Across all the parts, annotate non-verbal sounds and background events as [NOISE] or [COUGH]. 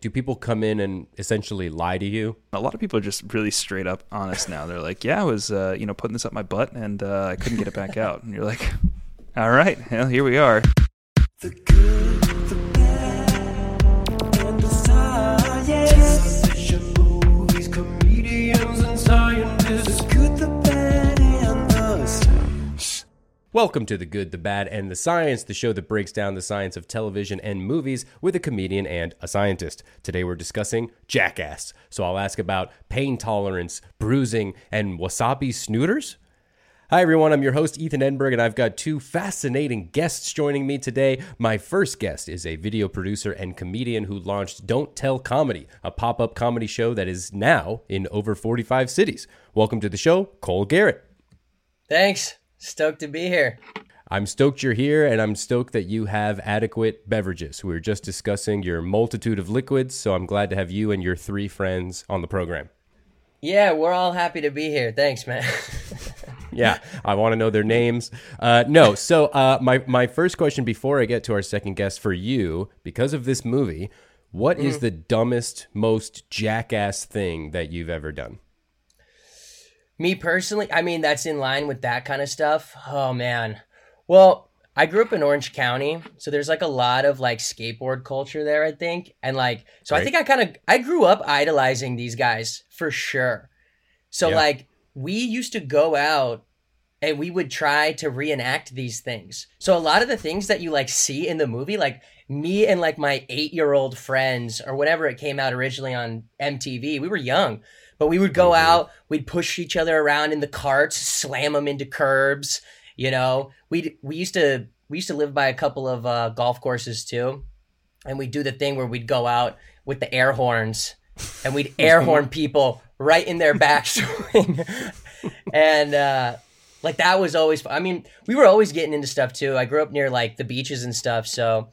Do people come in and essentially lie to you? A lot of people are just really straight up honest now. They're like, "Yeah, I was, uh, you know, putting this up my butt and uh, I couldn't get it back out." And you're like, [LAUGHS] "All right, well, here we are." Welcome to The Good, the Bad, and the Science, the show that breaks down the science of television and movies with a comedian and a scientist. Today we're discussing Jackass. So I'll ask about pain tolerance, bruising, and wasabi snooters. Hi, everyone. I'm your host, Ethan Edinburgh, and I've got two fascinating guests joining me today. My first guest is a video producer and comedian who launched Don't Tell Comedy, a pop up comedy show that is now in over 45 cities. Welcome to the show, Cole Garrett. Thanks. Stoked to be here. I'm stoked you're here, and I'm stoked that you have adequate beverages. We were just discussing your multitude of liquids, so I'm glad to have you and your three friends on the program. Yeah, we're all happy to be here. Thanks, man. [LAUGHS] yeah, I want to know their names. Uh, no, so uh, my my first question before I get to our second guest for you, because of this movie, what mm. is the dumbest, most jackass thing that you've ever done? Me personally, I mean, that's in line with that kind of stuff. Oh, man. Well, I grew up in Orange County, so there's like a lot of like skateboard culture there, I think. And like, so I think I kind of, I grew up idolizing these guys for sure. So yeah. like, we used to go out and we would try to reenact these things. So a lot of the things that you like see in the movie, like me and like my eight year old friends or whatever it came out originally on MTV, we were young. But we would go mm-hmm. out, we'd push each other around in the carts, slam them into curbs. You know, we we used to we used to live by a couple of uh, golf courses too, and we'd do the thing where we'd go out with the air horns, and we'd [LAUGHS] air horn people right in their backswing, [LAUGHS] [LAUGHS] and uh, like that was always. Fun. I mean, we were always getting into stuff too. I grew up near like the beaches and stuff, so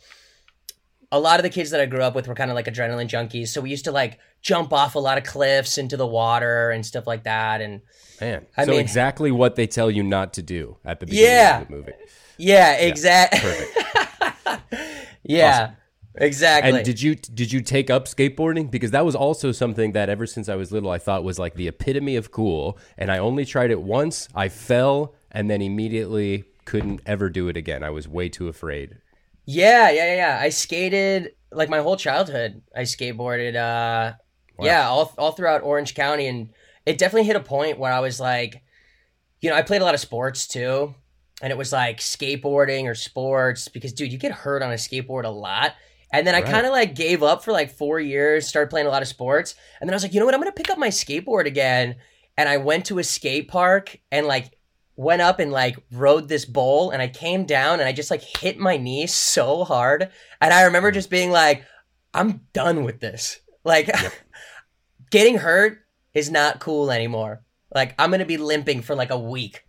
a lot of the kids that I grew up with were kind of like adrenaline junkies. So we used to like jump off a lot of cliffs into the water and stuff like that. And man, I so mean, exactly what they tell you not to do at the beginning yeah, of the movie. Yeah, exactly. Yeah, [LAUGHS] yeah awesome. exactly. And did you did you take up skateboarding because that was also something that ever since I was little I thought was like the epitome of cool. And I only tried it once. I fell and then immediately couldn't ever do it again. I was way too afraid. Yeah, yeah, yeah. I skated like my whole childhood. I skateboarded. Uh, wow. Yeah, all all throughout Orange County, and it definitely hit a point where I was like, you know, I played a lot of sports too, and it was like skateboarding or sports because, dude, you get hurt on a skateboard a lot. And then I kind of like gave up for like four years, started playing a lot of sports, and then I was like, you know what, I'm gonna pick up my skateboard again. And I went to a skate park and like went up and like rode this bowl and I came down and I just like hit my knee so hard. And I remember mm. just being like, I'm done with this. Like yep. [LAUGHS] getting hurt is not cool anymore. Like I'm gonna be limping for like a week.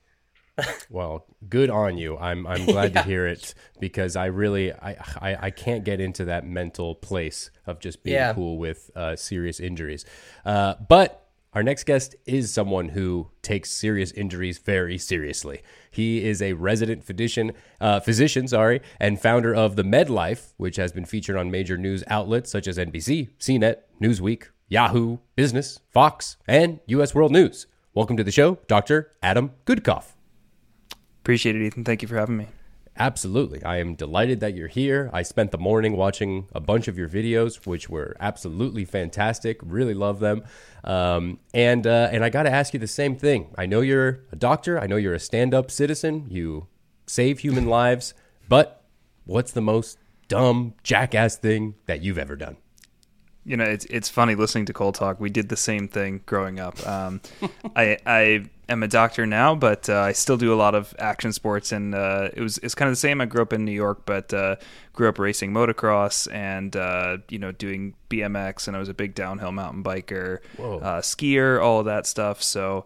[LAUGHS] well, good on you. I'm I'm glad yeah. to hear it because I really I, I, I can't get into that mental place of just being yeah. cool with uh, serious injuries. Uh, but our next guest is someone who takes serious injuries very seriously. He is a resident physician, uh, physician, sorry, and founder of the MedLife, which has been featured on major news outlets such as NBC, CNET, Newsweek, Yahoo, Business, Fox, and U.S. World News. Welcome to the show, Dr. Adam Goodcoff. Appreciate it, Ethan. Thank you for having me. Absolutely. I am delighted that you're here. I spent the morning watching a bunch of your videos, which were absolutely fantastic. Really love them. Um, and uh, and I got to ask you the same thing. I know you're a doctor. I know you're a stand-up citizen. You save human lives. But what's the most dumb jackass thing that you've ever done? you know, it's it's funny listening to Cole talk. We did the same thing growing up. Um, [LAUGHS] I I am a doctor now, but uh, I still do a lot of action sports, and uh, it was it's kind of the same. I grew up in New York, but uh, grew up racing motocross and uh, you know doing BMX, and I was a big downhill mountain biker, uh, skier, all of that stuff. So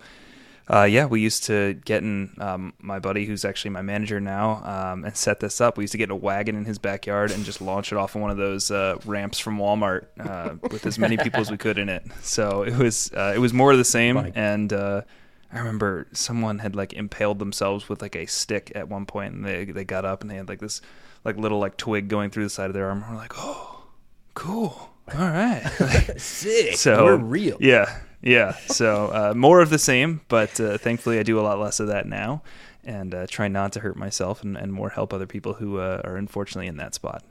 uh, yeah, we used to get in um, my buddy, who's actually my manager now, um, and set this up. We used to get a wagon in his backyard and just launch it off of one of those uh, ramps from Walmart uh, with as many people as we could in it. So it was uh, it was more of the same. And uh, I remember someone had like impaled themselves with like a stick at one point, and they they got up and they had like this like little like twig going through the side of their arm. We're like, oh, cool. All right. [LAUGHS] Sick. So we're real. Yeah, yeah. So uh, more of the same, but uh, thankfully I do a lot less of that now, and uh, try not to hurt myself and, and more help other people who uh, are unfortunately in that spot.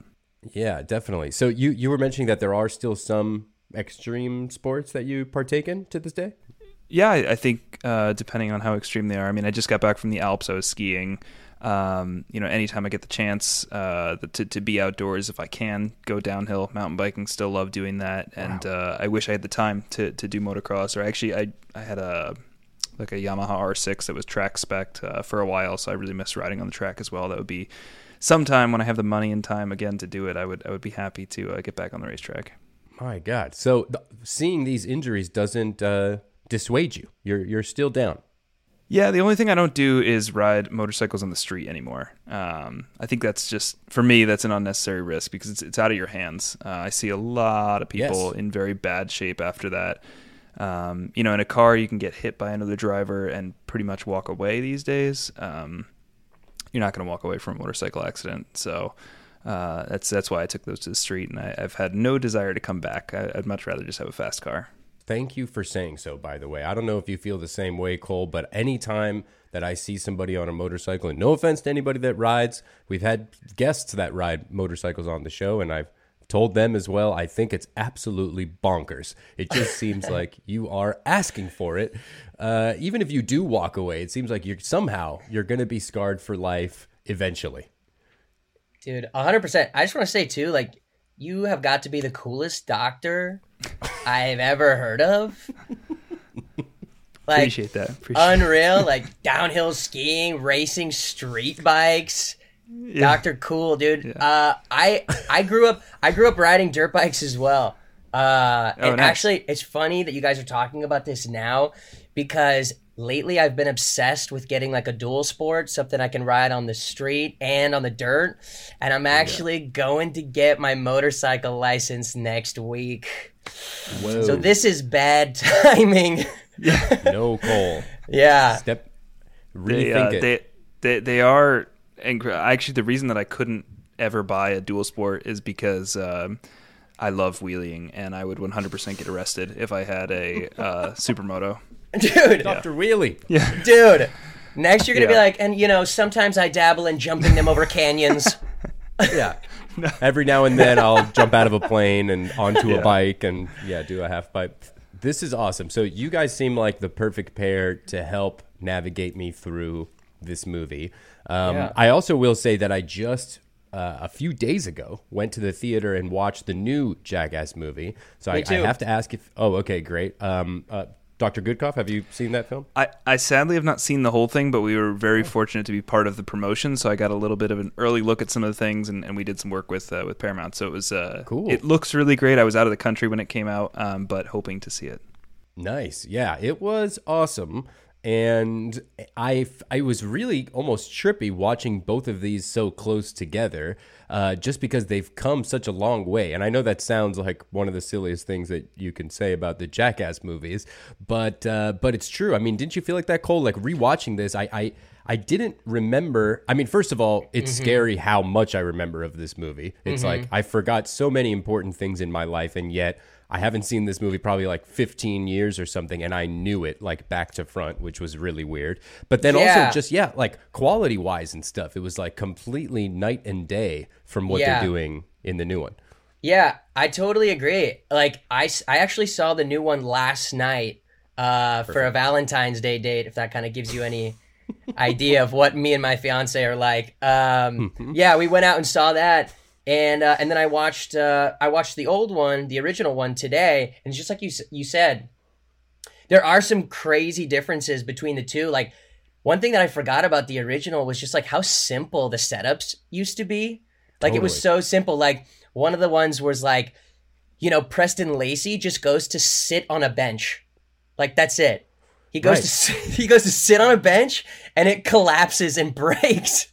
Yeah, definitely. So you you were mentioning that there are still some extreme sports that you partake in to this day. Yeah, I, I think uh, depending on how extreme they are. I mean, I just got back from the Alps. I was skiing. Um, you know, anytime I get the chance uh, to to be outdoors, if I can go downhill, mountain biking, still love doing that. And uh, I wish I had the time to to do motocross. Or actually, I I had a like a Yamaha R6 that was track spec uh, for a while, so I really miss riding on the track as well. That would be sometime when I have the money and time again to do it. I would I would be happy to uh, get back on the racetrack. My God. So th- seeing these injuries doesn't uh, dissuade you. You're you're still down. Yeah, the only thing I don't do is ride motorcycles on the street anymore. Um, I think that's just for me that's an unnecessary risk because it's it's out of your hands. Uh, I see a lot of people Yes. in very bad shape after that. Um, you know, in a car you can get hit by another driver and pretty much walk away these days. Um, you're not going to walk away from a motorcycle accident, so uh, that's that's why I took those to the street, and I, I've had no desire to come back. I, I'd much rather just have a fast car. Thank you for saying so, by the way. I don't know if you feel the same way, Cole, but anytime that I see somebody on a motorcycle, and no offense to anybody that rides, we've had guests that ride motorcycles on the show, and I've told them as well, I think it's absolutely bonkers. It just seems [LAUGHS] like you are asking for it. Uh, even if you do walk away, it seems like you're somehow you're going to be scarred for life eventually. Dude, 100%. I just want to say, too, like, you have got to be the coolest doctor I've ever heard of. Like, Appreciate that. Appreciate unreal. Like, downhill skiing, racing street bikes. Dr. Cool, dude. Uh, I I grew up I grew up riding dirt bikes as well. Uh, Oh, and nice. actually, it's funny that you guys are talking about this now because lately I've been obsessed with getting like a dual sport, something I can ride on the street and on the dirt. And I'm actually going to get my motorcycle license next week. Whoa. So this is bad [LAUGHS] timing. no, Cole. yeah. Step. they, Rethink uh, it. they, they they are incre- actually the reason that I couldn't ever buy a dual sport is because um, I love wheeling and I would 100% get arrested if I had a uh, [LAUGHS] supermoto. Dude, Dr. Wheelie. Yeah. dude. Next, you're gonna be like, and you know, sometimes I dabble in jumping them over canyons. [LAUGHS] Yeah. [LAUGHS] Every now and then I'll jump out of a plane and onto a bike and yeah, do a half pipe. This is awesome. So you guys seem like the perfect pair to help navigate me through this movie. Um, Yeah. I also will say that I just uh, a few days ago went to the theater and watched the new Jackass movie. So I, I have to ask if. Oh, okay, great. Um, uh, Dr. Goodcoff, have you seen that film? I, I sadly have not seen the whole thing, but we were very fortunate to be part of the promotion, so I got a little bit of an early look at some of the things, and, and we did some work with uh, with Paramount. So it was uh, Cool. It looks really great. I was out of the country when it came out, um, but hoping to see it. Nice. Yeah, it was awesome. And I, I was really almost trippy watching both of these so close together, uh, just because they've come such a long way. And I know that sounds like one of the silliest things that you can say about the Jackass movies, but uh, but it's true. I mean, didn't you feel like that, Cole? Like rewatching this, I, I I didn't remember. I mean, first of all, it's mm-hmm. scary how much I remember of this movie. It's mm-hmm. like I forgot so many important things in my life, and yet I haven't seen this movie probably like 15 years or something, and I knew it like back to front, which was really weird. But then yeah. also, just yeah, like quality wise and stuff, it was like completely night and day from what yeah. they're doing in the new one. Yeah, I totally agree. Like I, I actually saw the new one last night uh, for a Valentine's Day date. If that kind of gives you any idea of what me and my fiance are like. Um, [LAUGHS] yeah, we went out and saw that, and uh, and then I watched uh, I watched the old one, the original one today, and it's just like you you said, there are some crazy differences between the two. Like one thing that I forgot about the original was just like how simple the setups used to be. Like totally. it was so simple. Like one of the ones was like, you know, Preston Lacy just goes to sit on a bench. Like that's it. He goes right. to [LAUGHS] he goes to sit on a bench and it collapses and [LAUGHS] breaks.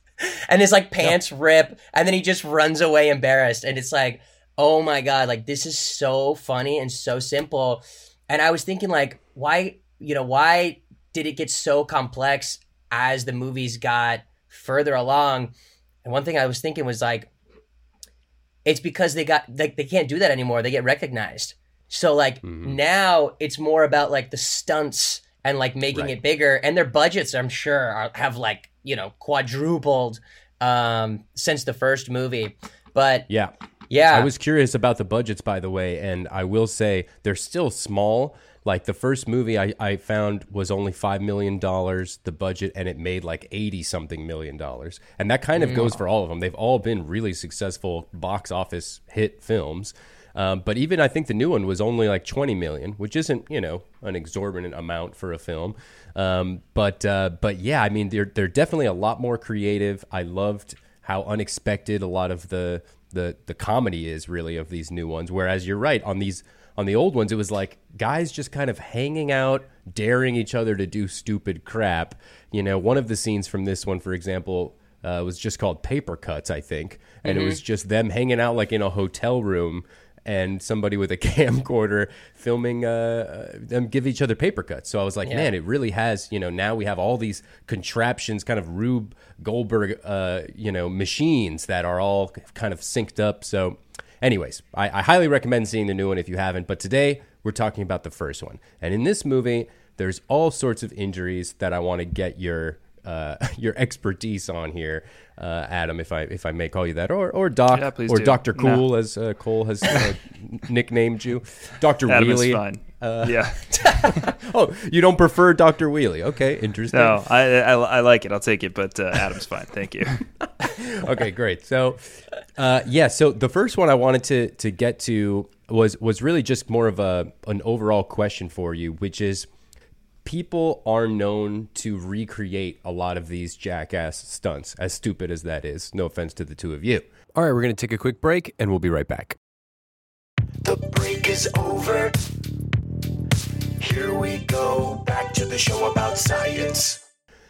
And his like pants yep. rip and then he just runs away embarrassed and it's like, "Oh my god, like this is so funny and so simple." And I was thinking like, why, you know, why did it get so complex as the movies got further along? And one thing I was thinking was like it's because they got like they can't do that anymore. They get recognized. So like mm-hmm. now it's more about like the stunts and like making right. it bigger and their budgets I'm sure are, have like, you know, quadrupled um since the first movie. But Yeah. Yeah. I was curious about the budgets by the way and I will say they're still small like the first movie I, I found was only five million dollars the budget and it made like 80 something million dollars and that kind of mm. goes for all of them they've all been really successful box office hit films um, but even I think the new one was only like 20 million, which isn't you know an exorbitant amount for a film. Um, but uh, but yeah, I mean they're they're definitely a lot more creative. I loved how unexpected a lot of the the the comedy is really of these new ones. Whereas you're right on these on the old ones, it was like guys just kind of hanging out, daring each other to do stupid crap. You know, one of the scenes from this one, for example, uh, was just called Paper Cuts, I think, and mm-hmm. it was just them hanging out like in a hotel room and somebody with a [LAUGHS] camcorder filming uh, uh, them give each other paper cuts. So I was like, yeah. man, it really has. You know, now we have all these contraptions, kind of Rube Goldberg, uh, you know, machines that are all kind of synced up. So, anyways, I, I highly recommend seeing the new one if you haven't. But today we're talking about the first one, and in this movie, there's all sorts of injuries that I want to get your uh, [LAUGHS] your expertise on here, uh, Adam, if I if I may call you that, or or Doc, yeah, or Doctor Cool, no. as uh, Cole has uh, [LAUGHS] nicknamed you, Doctor Wheelie. fine. Uh, [LAUGHS] yeah. oh, you don't prefer Doctor Wheelie? Okay, interesting. No, I, I, I like it. I'll take it, but uh, Adam's fine. Thank you. okay, great. So, yeah. So the first one I wanted to to get to was was really just more of a an overall question for you, which is people are known to recreate a lot of these jackass stunts, as stupid as that is. No offense to the two of you. All right, we're going to take a quick break and we'll be right back. The break is over. Here we go, back to the show about science.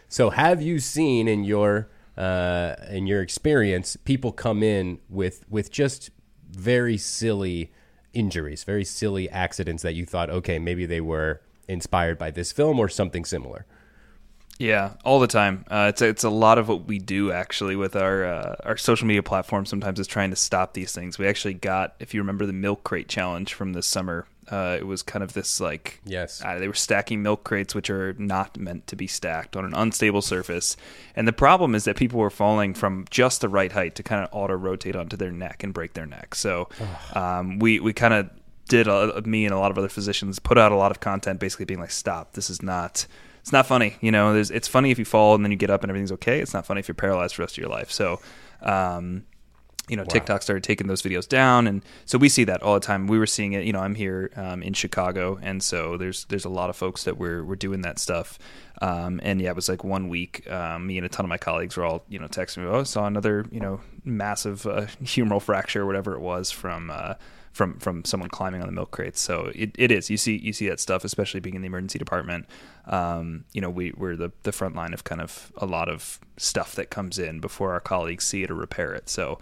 So, have you seen in your uh, in your experience people come in with with just very silly injuries, very silly accidents that you thought, okay, maybe they were inspired by this film or something similar. Yeah, all the time. Uh, it's it's a lot of what we do actually with our uh, our social media platform. Sometimes is trying to stop these things. We actually got, if you remember, the milk crate challenge from this summer. Uh, it was kind of this like yes, uh, they were stacking milk crates which are not meant to be stacked on an unstable surface. And the problem is that people were falling from just the right height to kind of auto rotate onto their neck and break their neck. So um, we we kind of did a, me and a lot of other physicians put out a lot of content basically being like stop this is not it's not funny you know There's, it's funny if you fall and then you get up and everything's okay. It's not funny if you're paralyzed for the rest of your life. So um, you know wow. tiktok started taking those videos down. And so we see that all the time. We were seeing it you know i'm here um, in chicago. And so there's there's a lot of folks that were, were doing that stuff. Um, and yeah it was like one week um, me and a ton of my colleagues were all you know texting me oh I saw another you know massive uh, [LAUGHS] humeral fracture or whatever it was from uh, from from someone climbing on the milk crates. So it, it is. You see you see that stuff, especially being in the emergency department. Um, you know, we we're the the front line of kind of a lot of stuff that comes in before our colleagues see it or repair it. So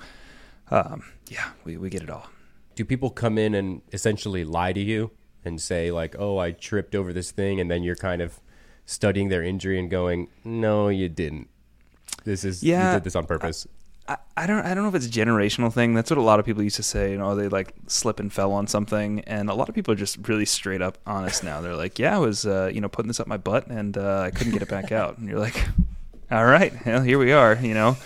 um, yeah, we we get it all. Do people come in and essentially lie to you and say like, "Oh, I tripped over this thing," and then you're kind of studying their injury and going, "No, you didn't." this is Yeah. you did this on purpose. I, I don't I don't know if it's a generational thing. That's what a lot of people used to say. You know, they like slip and fell on something, and a lot of people are just really straight up honest now. They're like, "Yeah, I was uh, you know putting this up my butt, and uh, I couldn't get it back out." And you're like, "All right, well, here we are." You know,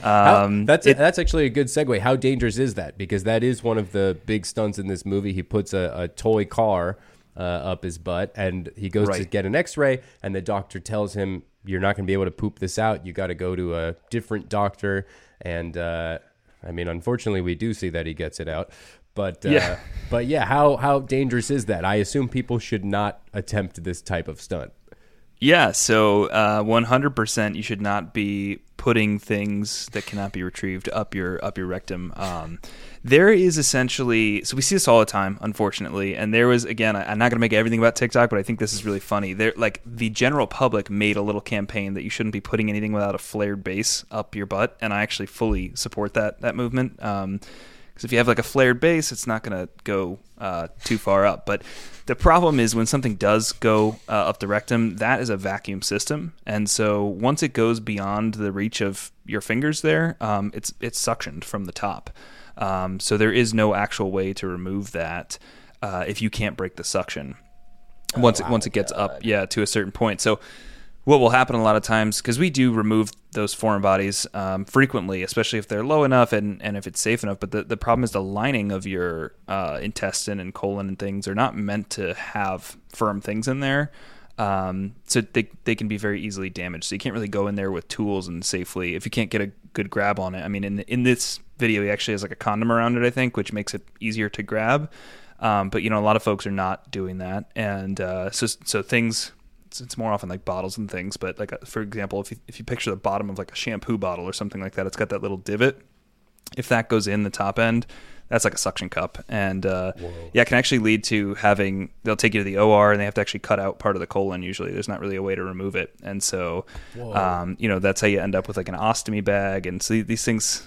How- um, that's it- that's actually a good segue. How dangerous is that? Because that is one of the big stunts in this movie. He puts a, a toy car uh, up his butt, and he goes to get an X-ray, and the doctor tells him, "You're not going to be able to poop this out. You got to go to a different doctor." And uh, I mean, unfortunately, we do see that he gets it out. But uh, Yeah. [LAUGHS] but yeah, how how dangerous is that? I assume people should not attempt this type of stunt. Yeah, so uh, 100% you should not be putting things that cannot be retrieved up your up your rectum. Um, there is essentially so we see this all the time, unfortunately. And there was again, I, I'm not going to make everything about TikTok, but I think this is really funny. There, like the general public made a little campaign that you shouldn't be putting anything without a flared base up your butt, and I actually fully support that that movement. Um, because if you have like a flared base, it's not going to go uh, too far up. But the problem is when something does go uh, up the rectum, that is a vacuum system, and so once it goes beyond the reach of your fingers, there, um, it's it's suctioned from the top. Um, so there is no actual way to remove that uh, if you can't break the suction once it once it gets up yeah to a certain point. So what will happen a lot of times because we do remove those foreign bodies um, frequently especially if they're low enough and, and if it's safe enough but the, the problem is the lining of your uh, intestine and colon and things are not meant to have firm things in there. Um, so they, they can be very easily damaged. So you can't really go in there with tools and safely if you can't get a good grab on it i mean in, in this video he actually has like a condom around it i think which makes it easier to grab um, but you know, a lot of folks are not doing that, and uh, so so things. It's, more often like bottles and things, but like uh, for example, if you if you picture the bottom of like a shampoo bottle or something like that, it's got that little divot. If that goes in the top end, that's like a suction cup, and uh, yeah, it can actually lead to having. They'll take you to the OR, and they have to actually cut out part of the colon. Usually, there's not really a way to remove it, and so um, you know that's how you end up with like an ostomy bag, and so these things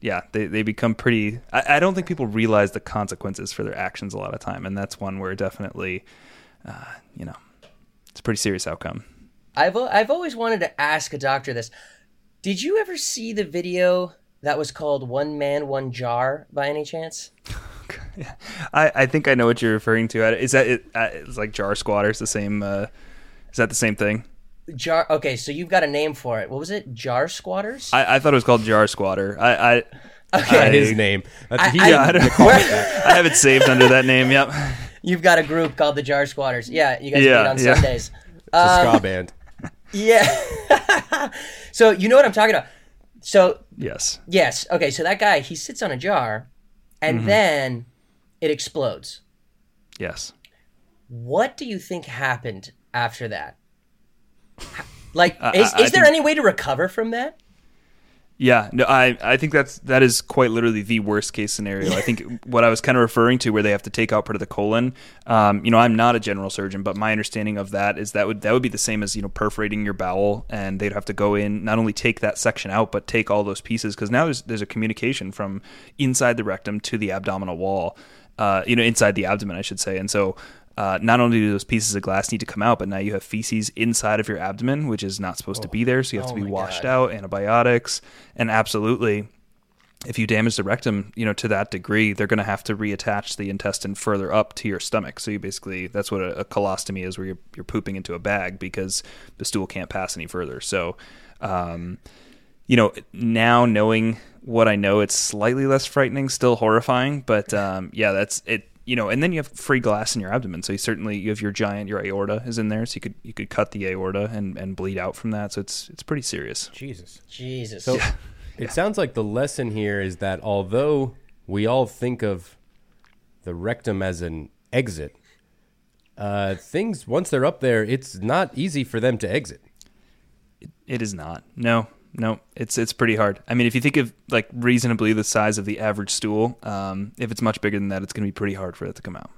yeah, they, they become pretty. I, I don't think people realize the consequences for their actions a lot of time, and that's one where definitely, uh, you know, it's a pretty serious outcome. I've I've always wanted to ask a doctor this. Did you ever see the video that was called "One Man, One Jar" by any chance? I, I think I know what you're referring to. Is that it? Uh, it's like jar squatters, the same. Uh, is that the same thing? Jar. Okay, so you've got a name for it. What was it? Jar squatters. I, I thought it was called jar squatter. I, I Okay. Not his name. I- he, I- yeah, I, don't, I have it saved under that name. Yep. You've got a group called the Jar Squatters. Yeah, you guys Yeah, meet on yeah. Sundays. it's a ska band. [LAUGHS] Yeah. [LAUGHS] so you know what I'm talking about. So Yes. yes, okay. So that guy he sits on a jar, and Mm-hmm. then it explodes. Yes. What do you think happened after that? Like, I- is, I is there think- any way to recover from that? Yeah, no, I I think that's that is quite literally the worst case scenario. I think [LAUGHS] what I was kind of referring to, where they have to take out part of the colon. Um, you know, I'm not a general surgeon, but my understanding of that is that would that would be the same as you know perforating your bowel, and they'd have to go in not only take that section out, but take all those pieces because now there's there's a communication from inside the rectum to the abdominal wall. Uh, you know, inside the abdomen, I should say, and so. Uh, not only do those pieces of glass need to come out, but now you have feces inside of your abdomen, which is not supposed to be there. So you have Oh to be washed God. out, antibiotics, and absolutely, if you damage the rectum, you know, to that degree, they're going to have to reattach the intestine further up to your stomach. So you basically, that's what a, a colostomy is, where you're, you're pooping into a bag because the stool can't pass any further. So, um, you know, now knowing what I know, it's slightly less frightening, still horrifying, but um, yeah, that's it. You know, and then you have free glass in your abdomen, so you certainly you have your giant your aorta is in there, so you could you could cut the aorta and, and bleed out from that. So it's it's pretty serious. Jesus. Jesus. So it sounds like the lesson here is that although we all think of the rectum as an exit, uh, things once they're up there, it's not easy for them to exit. It is not. No, no. It's it's pretty hard. I mean, if you think of like reasonably the size of the average stool, um, if it's much bigger than that, it's going to be pretty hard for it to come out.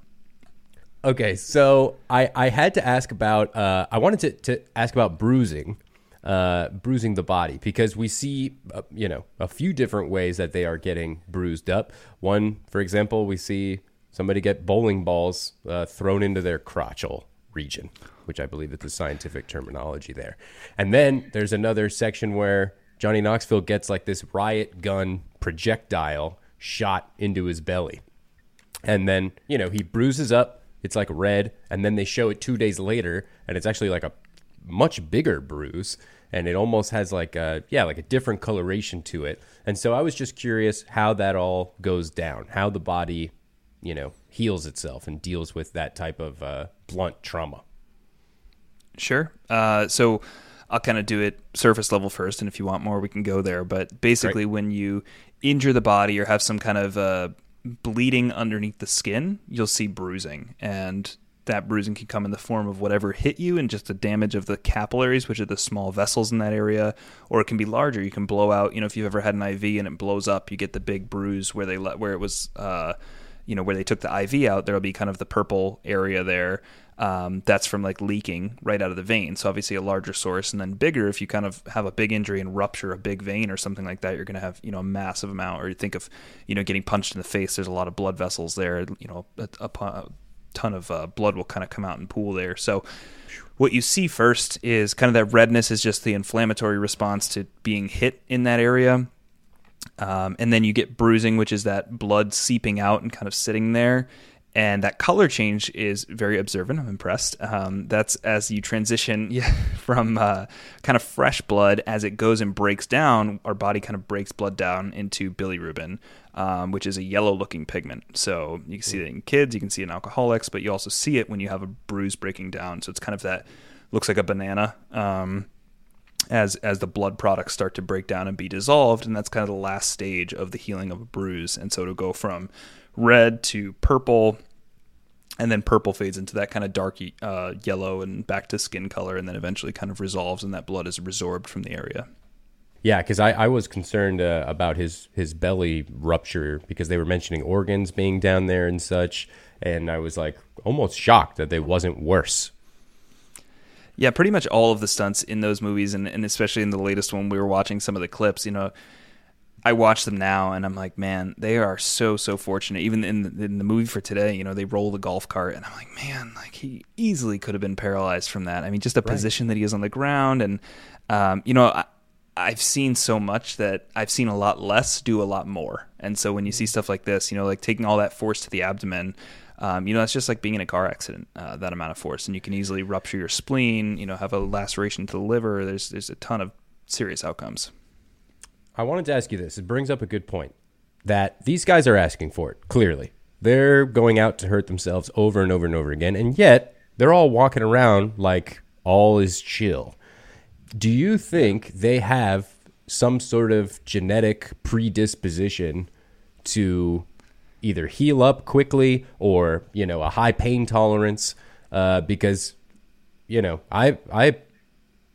Okay, so I, I had to ask about uh, I wanted to, to ask about bruising, uh, bruising the body because we see uh, you know a few different ways that they are getting bruised up. One, for example, we see somebody get bowling balls uh, thrown into their crotchal region, which I believe is the scientific terminology there. And then there's another section where Johnny Knoxville gets like this riot gun projectile shot into his belly. And then, you know, he bruises up, it's like red, and then they show it two days later, and it's actually like a much bigger bruise. And it almost has like a, yeah, like a different coloration to it. And so I was just curious how that all goes down, how the body, you know, heals itself and deals with that type of uh, blunt trauma. Sure. Uh, so I'll kind of do it surface level first, and if you want more, we can go there. But basically, Right. when you injure the body or have some kind of uh, bleeding underneath the skin, you'll see bruising, and that bruising can come in the form of whatever hit you and just the damage of the capillaries, which are the small vessels in that area, or it can be larger. You can blow out. You know, if you've ever had an IV and it blows up, you get the big bruise where they let where it was. Uh, you know where they took the IV out, there'll be kind of the purple area there. Um, that's from like leaking right out of the vein. So obviously a larger source, and then bigger. If you kind of have a big injury and rupture a big vein or something like that, you're going to have you know a massive amount. Or you think of you know getting punched in the face. There's a lot of blood vessels there. You know a, a, ton of uh, blood will kind of come out and pool there. So what you see first is kind of that redness is just the inflammatory response to being hit in that area. Um, and then you get bruising, which is that blood seeping out and kind of sitting there. And that color change is very observant. I'm impressed. Um, that's as you transition yeah, [LAUGHS] from uh, kind of fresh blood as it goes and breaks down. Our body kind of breaks blood down into bilirubin, um, which is a yellow-looking pigment. So you can see it in kids, you can see it in alcoholics, but you also see it when you have a bruise breaking down. So it's kind of that looks like a banana. Um, as as the blood products start to break down and be dissolved, and that's kind of the last stage of the healing of a bruise. And so to go from red to purple, and then purple fades into that kind of dark uh, yellow and back to skin color, and then eventually kind of resolves, and that blood is resorbed from the area. Yeah, because I, I was concerned uh, about his, his belly rupture because they were mentioning organs being down there and such. And I was like almost shocked that they wasn't worse. Yeah, pretty much all of the stunts in those movies, and, and especially in the latest one, we were watching some of the clips. You know, I watch them now, and I'm like, man, they are so so fortunate. Even in the, in the movie for today, you know, they roll the golf cart, and I'm like, man, like he easily could have been paralyzed from that. I mean, just the position that he is on the ground, and um, you know. I, I've seen so much that I've seen a lot less do a lot more. And so when you see stuff like this, you know, like taking all that force to the abdomen, um, you know, it's just like being in a car accident, uh, that amount of force. And you can easily rupture your spleen, you know, have a laceration to the liver. There's, there's a ton of serious outcomes. I wanted to ask you this. It brings up a good point that these guys are asking for it, clearly. They're going out to hurt themselves over and over and over again. And yet they're all walking around like all is chill. Do you think they have some sort of genetic predisposition to either heal up quickly or you know a high pain tolerance? Uh, because you know I I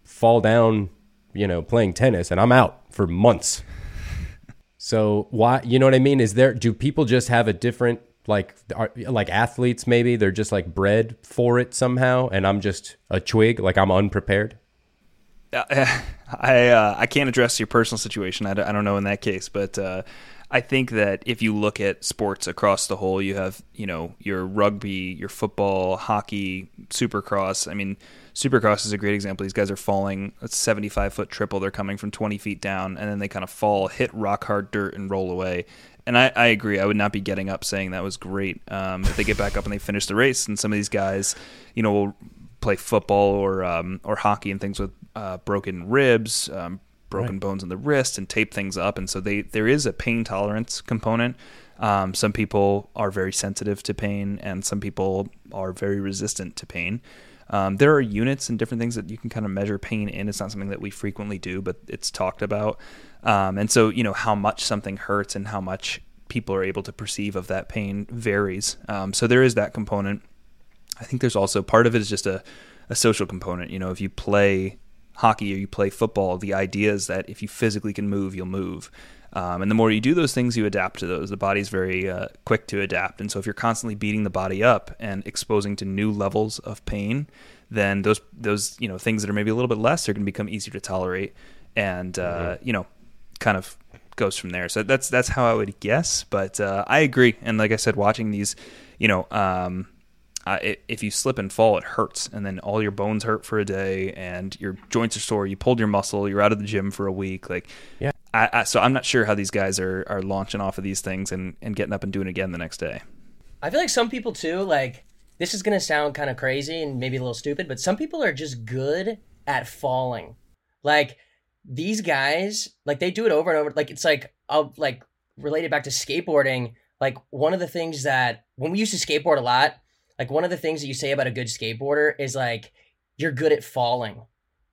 fall down you know playing tennis and I'm out for months. So why you know what I mean? Is there do people just have a different like are, like athletes maybe they're just like bred for it somehow and I'm just a twig like I'm unprepared? Uh, [LAUGHS] I uh, I can't address your personal situation. I don't, I don't know in that case, but uh, I think that if you look at sports across the whole, you have you know your rugby, your football, hockey, supercross. I mean, supercross is a great example. These guys are falling a 75 foot triple. They're coming from 20 feet down, and then they kind of fall, hit rock hard dirt, and roll away. And I, I agree. I would not be getting up saying that was great. Um, if they get back up and they finish the race, and some of these guys, you know, will play football or um, or hockey and things with uh, broken ribs, um, broken bones in the wrist, and tape things up. And so they there is a pain tolerance component. Um, some people are very sensitive to pain, and some people are very resistant to pain. Um, there are units and different things that you can kind of measure pain in. It's not something that we frequently do, but it's talked about. Um, and so, you know, how much something hurts and how much people are able to perceive of that pain varies. Um, so there is that component. I think there's also part of it is just a, a social component. You know, if you play hockey or you play football, the idea is that if you physically can move, you'll move. Um, and the more you do those things, you adapt to those. The body's very uh, quick to adapt. And so if you're constantly beating the body up and exposing to new levels of pain, then those those you know things that are maybe a little bit less are going to become easier to tolerate, and uh, you know, kind of goes from there. So that's that's how I would guess. But uh, I agree. And like I said, watching these, you know. Um, uh, it, if you slip and fall, it hurts, and then all your bones hurt for a day, and your joints are sore. You pulled your muscle. You're out of the gym for a week. Like, Yeah. I, I, so I'm not sure how these guys are are launching off of these things and and getting up and doing it again the next day. I feel like some people too, like this is gonna sound kind of crazy and maybe a little stupid, but some people are just good at falling. Like these guys, like they do it over and over. Like it's like I'll like relate it back to skateboarding. Like one of the things that when we used to skateboard a lot, like one of the things that you say about a good skateboarder is like you're good at falling.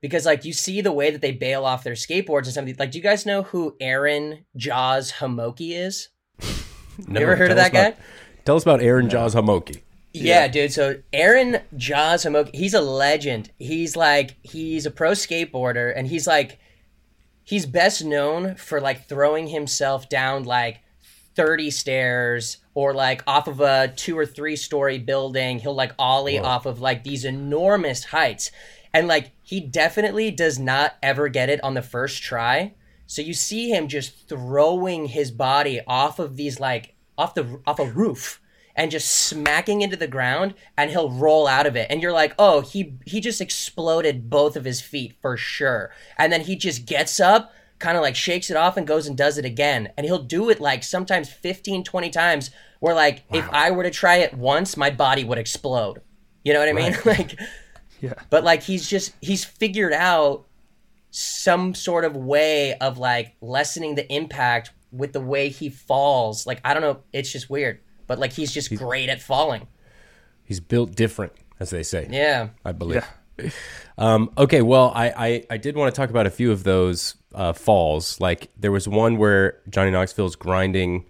Because like you see the way that they bail off their skateboards and something like do you guys know who Aaron Jaws Homoki is? [LAUGHS] No, ever heard of tell us that guy? about- Tell us about Aaron Jaws Homoki. Yeah, dude. So Aaron Jaws Homoki, he's a legend. He's like he's a pro skateboarder, and he's like he's best known for like throwing himself down like thirty stairs or like off of a two or three story building. He'll like ollie off of like these enormous heights, and like he definitely does not ever get it on the first try. So you see him just throwing his body off of these like off the off a roof and just smacking into the ground and he'll roll out of it. And you're like oh he he just exploded both of his feet for sure. And then he just gets up kind of like shakes it off and goes and does it again. And he'll do it like sometimes 15 20 times where like if i were to try it once my body would explode. You know what i mean? [LAUGHS] Like Yeah. but like he's just he's figured out some sort of way of like lessening the impact with the way he falls like i don't know it's just weird but like he's just great at falling He's built different, as they say. yeah I believe. [LAUGHS] Um, okay, well, I, I, I did want to talk about a few of those uh, falls. Like there was one where Johnny Knoxville's grinding,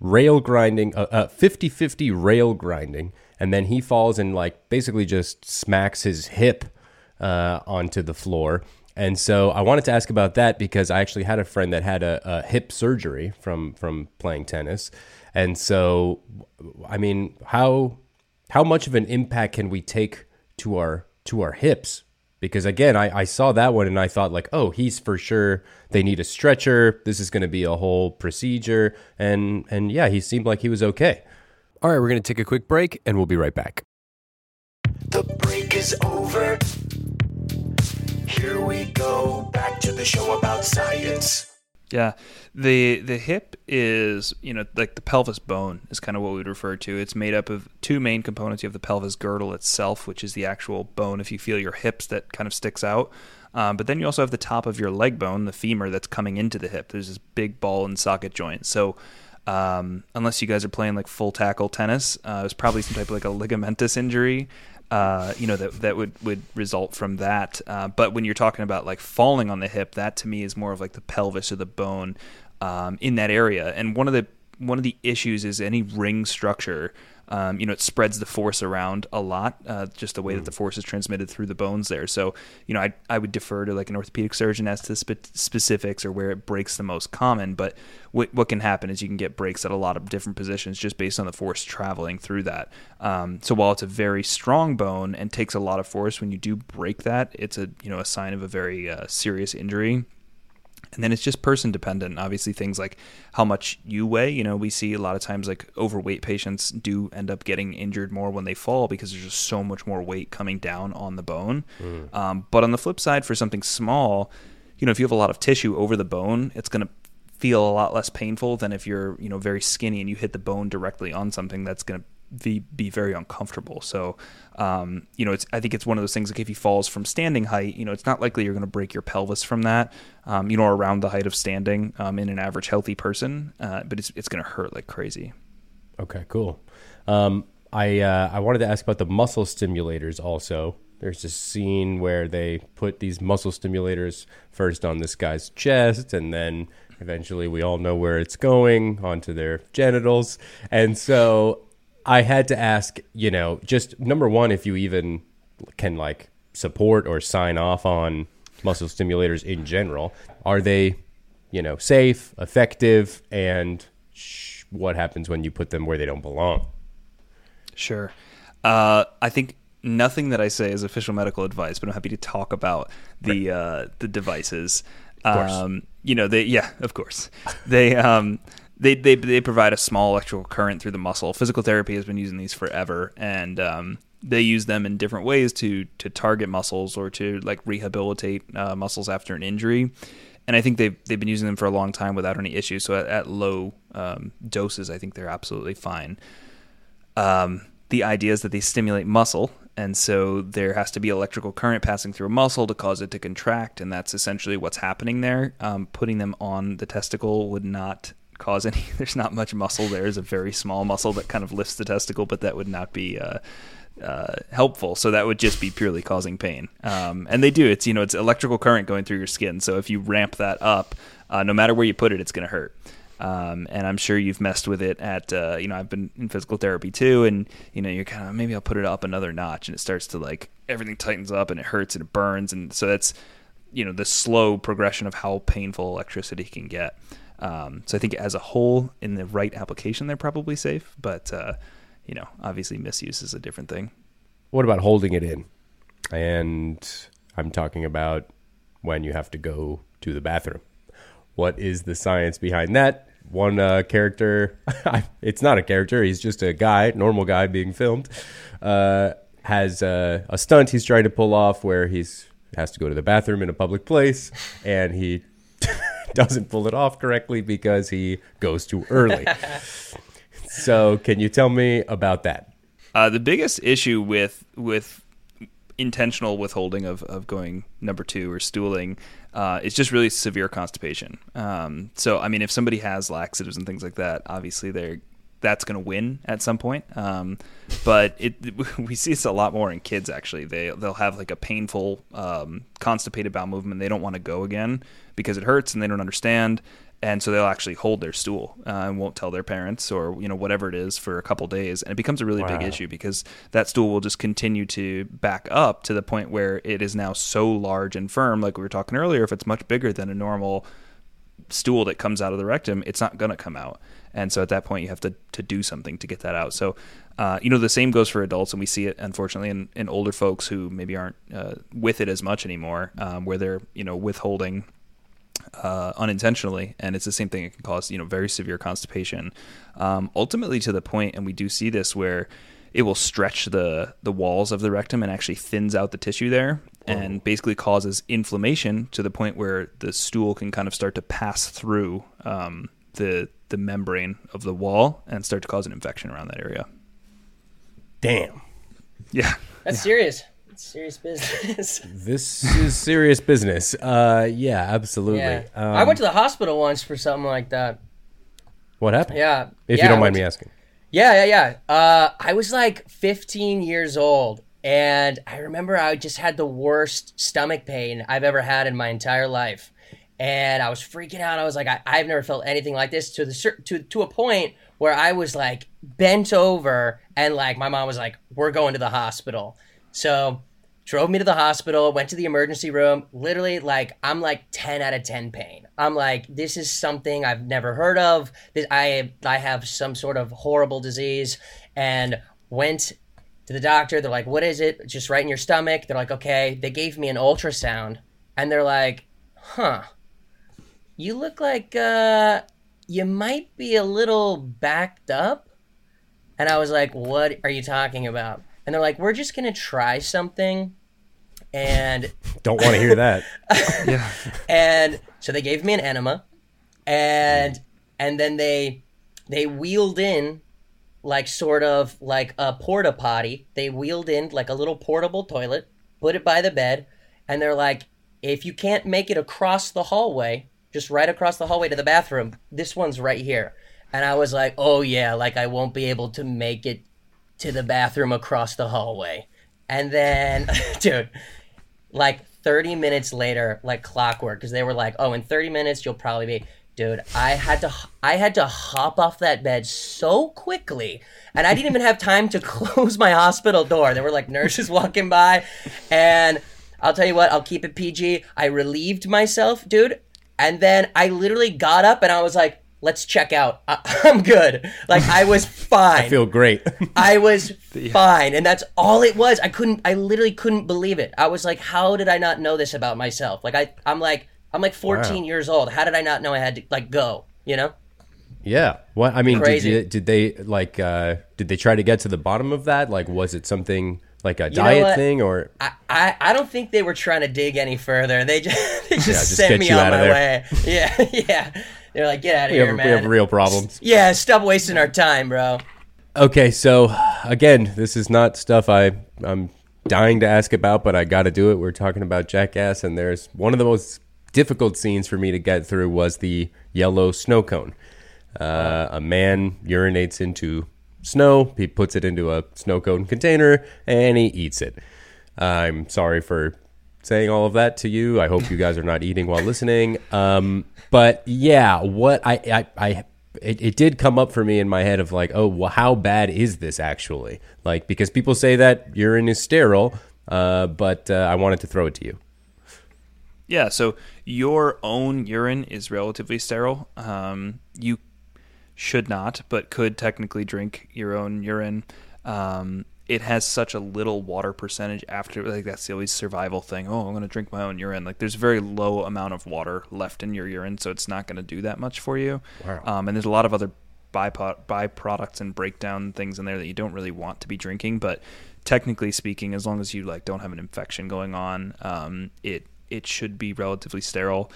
rail grinding, uh, uh, 50-50 rail grinding, and then he falls and like basically just smacks his hip uh, onto the floor. And so I wanted to ask about that because I actually had a friend that had a, a hip surgery from from playing tennis, and so I mean, how how much of an impact can we take to our to our hips? Because again I, I saw that one and i thought like oh he's for sure they need a stretcher this is going to be a whole procedure. And and yeah he seemed like he was okay all right we're going to take a quick break and we'll be right back The break is over. Here we go, back to the show about science. Yeah, the the hip is you know like the pelvis bone is kind of what we would refer to. It's made up of two main components. You have the pelvis girdle itself, which is the actual bone. If you feel your hips, that kind of sticks out. Um, but then you also have the top of your leg bone, the femur, that's coming into the hip. There's this big ball and socket joint. So um, unless you guys are playing like full tackle tennis, uh, was probably some type of like a ligamentous injury. Uh, you know that that would would result from that. Uh, but when you're talking about like falling on the hip, that to me is more of like the pelvis or the bone um, in that area. And one of the one of the issues is any ring structure. Um, you know, it spreads the force around a lot, uh, just the way that the force is transmitted through the bones there. So, you know, I, I would defer to like an orthopedic surgeon as to spe- specifics or where it breaks the most common. But what, what can happen is you can get breaks at a lot of different positions just based on the force traveling through that. Um, so while it's a very strong bone and takes a lot of force, when you do break that, it's a you know a sign of a very uh, serious injury. And then it's just person dependent. Obviously, things like how much you weigh. You know, we see a lot of times like overweight patients do end up getting injured more when they fall because there's just so much more weight coming down on the bone. Um, but on the flip side, for something small, you know, if you have a lot of tissue over the bone, it's going to feel a lot less painful than if you're, you know, very skinny and you hit the bone directly on something that's going to be, be very uncomfortable. So, um, you know, it's, I think it's one of those things like if he falls from standing height, you know, it's not likely you're going to break your pelvis from that, um, you know, around the height of standing um, in an average healthy person, uh, but it's, it's going to hurt like crazy. okay cool um, i uh, i wanted to ask about the muscle stimulators also there's this scene where they put these muscle stimulators first on this guy's chest and then eventually we all know where it's going onto their genitals and so i had to ask you know just number one if you even can like support or sign off on muscle stimulators in general are they you know safe effective and sh- what happens when you put them where they don't belong Sure. Uh, I think nothing that I say is official medical advice, but I'm happy to talk about the uh, the devices. course. Um, you know, they yeah, of course. they um, they, they they provide a small electrical current through the muscle. Physical therapy has been using these forever, and um, they use them in different ways to to target muscles or to like rehabilitate uh, muscles after an injury. And I think they've they've been using them for a long time without any issues. So at, at low um, doses, I think they're absolutely fine. Um, the idea is that they stimulate muscle, and so there has to be electrical current passing through a muscle to cause it to contract, and that's essentially what's happening there. Um, putting them on the testicle would not cause any. [LAUGHS] There's not much muscle. There's a very small muscle that kind of lifts the testicle, but that would not be. Uh, uh, helpful. So that would just be purely causing pain. Um, and they do. It's you know it's electrical current going through your skin. So if you ramp that up, uh, no matter where you put it, it's going to hurt. Um, and I'm sure you've messed with it at uh, you know I've been in physical therapy too, and you know you're kind of maybe I'll put it up another notch, and it starts to like everything tightens up and it hurts and it burns, and so that's you know the slow progression of how painful electricity can get. Um, so I think as a whole, in the right application, they're probably safe, but uh, you know, obviously misuse is a different thing. What about holding it in? And I'm talking about when you have to go to the bathroom. What is the science behind that? One uh, character, [LAUGHS] it's not a character, he's just a guy, normal guy being filmed, uh, has uh, a stunt he's trying to pull off where he's has to go to the bathroom in a public place and he [LAUGHS] doesn't pull it off correctly because he goes too early. [LAUGHS] so, can you tell me about that? Uh, the biggest issue with with intentional withholding of, of going number two or stooling uh, is just really severe constipation. Um, so, I mean, if somebody has laxatives and things like that, obviously they're that's going to win at some point. Um, but it [LAUGHS] we see this a lot more in kids. Actually, they they'll have like a painful um, constipated bowel movement. They don't want to go again because it hurts and they don't understand. And so they'll actually hold their stool uh, and won't tell their parents or you know whatever it is for a couple days, and it becomes a really big issue because that stool will just continue to back up to the point where it is now so large and firm, like we were talking earlier. If it's much bigger than a normal stool that comes out of the rectum, it's not going to come out. And so at that point, you have to, to do something to get that out. So, uh, you know, the same goes for adults, and we see it unfortunately in, in older folks who maybe aren't uh, with it as much anymore, um, where they're you know withholding uh, unintentionally, and it's the same thing. It can cause you know very severe constipation, um, ultimately to the point, and we do see this where it will stretch the the walls of the rectum and actually thins out the tissue there, and basically causes inflammation to the point where the stool can kind of start to pass through um, the the membrane of the wall and start to cause an infection around that area. Damn. Yeah. That's serious. That's serious business. [LAUGHS] This is serious business. Uh, yeah, absolutely. yeah. Um, I went to the hospital once for something like that. what happened? Yeah. If Yeah, you don't mind went me asking. Yeah, yeah, yeah. Uh, I was like 15 years old, and I remember I just had the worst stomach pain I've ever had in my entire life, and I was freaking out. I was like, I, I've never felt anything like this to the to to a point where I was like bent over, and like my mom was like, "We're going to the hospital." So drove me to the hospital, went to the emergency room. Literally, like I'm like 10 out of 10 pain. I'm like, this is something I've never heard of. This, I I have some sort of horrible disease, and went to the doctor. They're like, what is it? Just right in your stomach. They're like, okay. They gave me an ultrasound, and they're like, huh, you look like uh, you might be a little backed up. And I was like, what are you talking about? And they're like, we're just gonna try something. And [LAUGHS] Don't want to hear that. [LAUGHS] Yeah. and so they gave me an enema and and then they they wheeled in like sort of like a porta potty they wheeled in like a little portable toilet put it by the bed and they're like if you can't make it across the hallway just right across the hallway to the bathroom. This one's right here. And i was like oh yeah like i won't be able to make it to the bathroom across the hallway. And then [LAUGHS] dude like 30 minutes later like clockwork because they were like oh in 30 minutes you'll probably be dude i had to i had to hop off that bed so quickly and i didn't even have time to [LAUGHS] close my hospital door. There were like nurses [LAUGHS] walking by and i'll tell you what i'll keep it pg i relieved myself dude and then i literally got up and i was like let's check out I- [LAUGHS] i'm good like i was [LAUGHS] fine I feel great. [LAUGHS] I was fine, and that's all it was. I couldn't. I literally couldn't believe it. I was like, "How did I not know this about myself?" Like I, I'm like, I'm like 14 Wow. years old. How did I not know I had to like go? You know? Yeah. What I mean, did, you, did they like? uh Did they try to get to the bottom of that? Like, was it something like a know diet thing, or I, I, I don't think they were trying to dig any further. They just, [LAUGHS] they just, just sent me on my there. way. [LAUGHS] Yeah, yeah. They're like, get out of we here, have, man. we have real problems? [LAUGHS] yeah, stop wasting our time, bro. Okay, so again, this is not stuff I I'm dying to ask about, but I got to do it. We're talking about Jackass, and there's one of the most difficult scenes for me to get through was the yellow snow cone. Uh, a man urinates into snow. He puts it into a snow cone container and he eats it. I'm sorry for saying all of that to you. I hope you guys are not eating while listening. Um, but yeah, what I I, I it, it did come up for me in my head of like, oh, well, how bad is this actually? Like because people say that urine is sterile, uh, but uh, I wanted to throw it to you. Yeah, so your own urine is relatively sterile. Um, you should not, but could technically drink your own urine. Um, it has such a little water percentage after, like that's the always survival thing. Oh, I'm going to drink my own urine. Like there's a very low amount of water left in your urine, so it's not going to do that much for you. Um, and there's a lot of other bypo- byproducts and breakdown things in there that you don't really want to be drinking. But technically speaking, as long as you like don't have an infection going on, um, it it should be relatively sterile.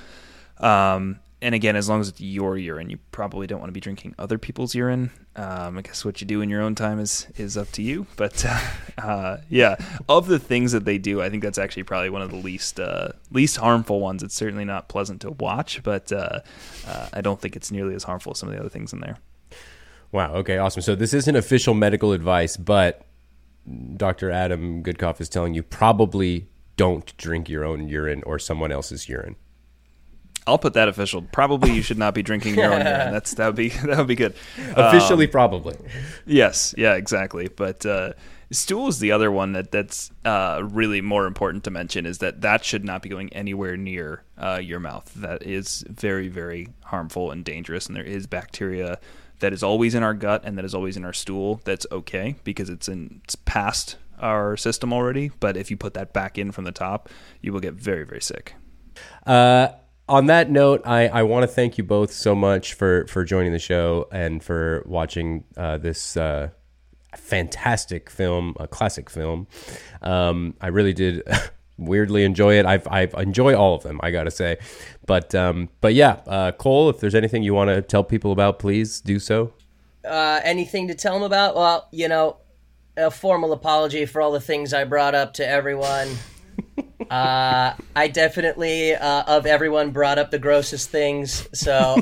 Um, and again, as long as it's your urine, you probably don't want to be drinking other people's urine. Um, I guess what you do in your own time is is up to you. But [LAUGHS] uh, yeah, of the things that they do, I think that's actually probably one of the least uh, least harmful ones. It's certainly not pleasant to watch, but uh, uh, I don't think it's nearly as harmful as some of the other things in there. Wow. Okay. Awesome. So this isn't official medical advice, but Dr. Adam Goodcoff is telling you probably don't drink your own urine or someone else's urine. I'll put that official. Probably you should not be drinking your own urine. [LAUGHS] That's that would be [LAUGHS] that would be good. Officially, probably. Yes, yeah, exactly. But uh, stool is the other one that that's uh, really more important to mention is that that should not be going anywhere near uh, your mouth. That is very very harmful and dangerous, and there is bacteria that is always in our gut and that is always in our stool. That's okay because it's in it's past our system already. But if you put that back in from the top, you will get very very sick. Uh, on that note, I, I want to thank you both so much for, for joining the show and for watching uh, this uh, fantastic film, a classic film. Um, I really did [LAUGHS] weirdly enjoy it. I've, I've enjoy all of them, I gotta say. But um, but yeah, uh, Cole, if there's anything you want to tell people about, please do so. Uh, anything to tell them about? Well, you know, a formal apology for all the things I brought up to everyone. Uh, I definitely, uh, of everyone, brought up the grossest things. So,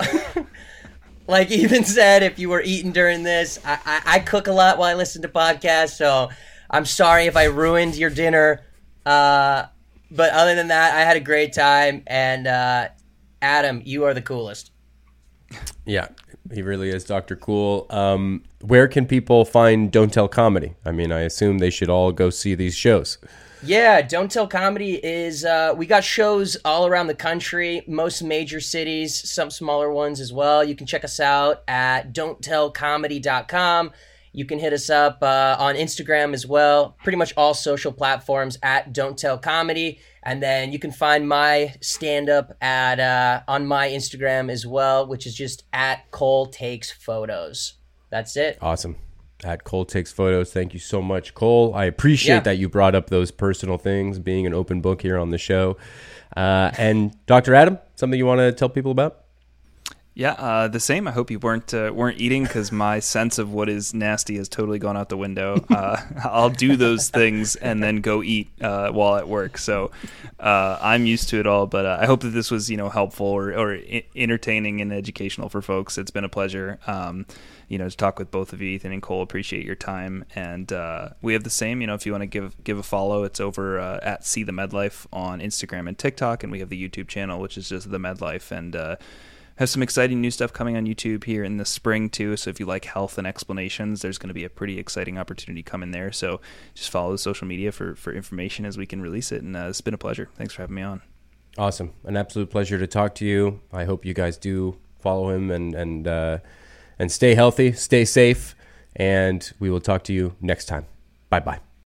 [LAUGHS] like even said, if you were eating during this, I, I, I cook a lot while I listen to podcasts. So, I'm sorry if I ruined your dinner. Uh, but other than that, I had a great time. And uh, Adam, you are the coolest. Yeah, he really is Dr. Cool. Um, where can people find Don't Tell Comedy? I mean, I assume they should all go see these shows. Yeah, Don't Tell Comedy is uh, we got shows all around the country, most major cities, some smaller ones as well. You can check us out at don'ttellcomedy.com. You can hit us up uh, on Instagram as well. Pretty much all social platforms at Don't Tell Comedy, and then you can find my stand up at uh, on my Instagram as well, which is just at Cole Takes Photos. That's it. Awesome. At Cole Takes Photos. Thank you so much, Cole. I appreciate Yeah. that you brought up those personal things, being an open book here on the show. Uh, and Dr. Adam, something you want to tell people about? Yeah, uh, the same. I hope you weren't uh, weren't eating because my sense of what is nasty has totally gone out the window. [LAUGHS] Uh, I'll do those things and then go eat uh, while at work, so uh, I'm used to it all. But uh, I hope that this was you know helpful or, or I- entertaining and educational for folks. It's been a pleasure. Um, you know, to talk with both of you, Ethan and Cole. Appreciate your time, and uh, we have the same. You know, if you want to give give a follow, it's over uh, at See the Medlife on Instagram and TikTok, and we have the YouTube channel, which is just the Medlife, and uh, have some exciting new stuff coming on YouTube here in the spring too. So if you like health and explanations, there's going to be a pretty exciting opportunity coming there. So just follow the social media for for information as we can release it. And uh, it's been a pleasure. Thanks for having me on. Awesome. An absolute pleasure to talk to you. I hope you guys do follow him and and uh, and stay healthy, stay safe, and we will talk to you next time. Bye bye.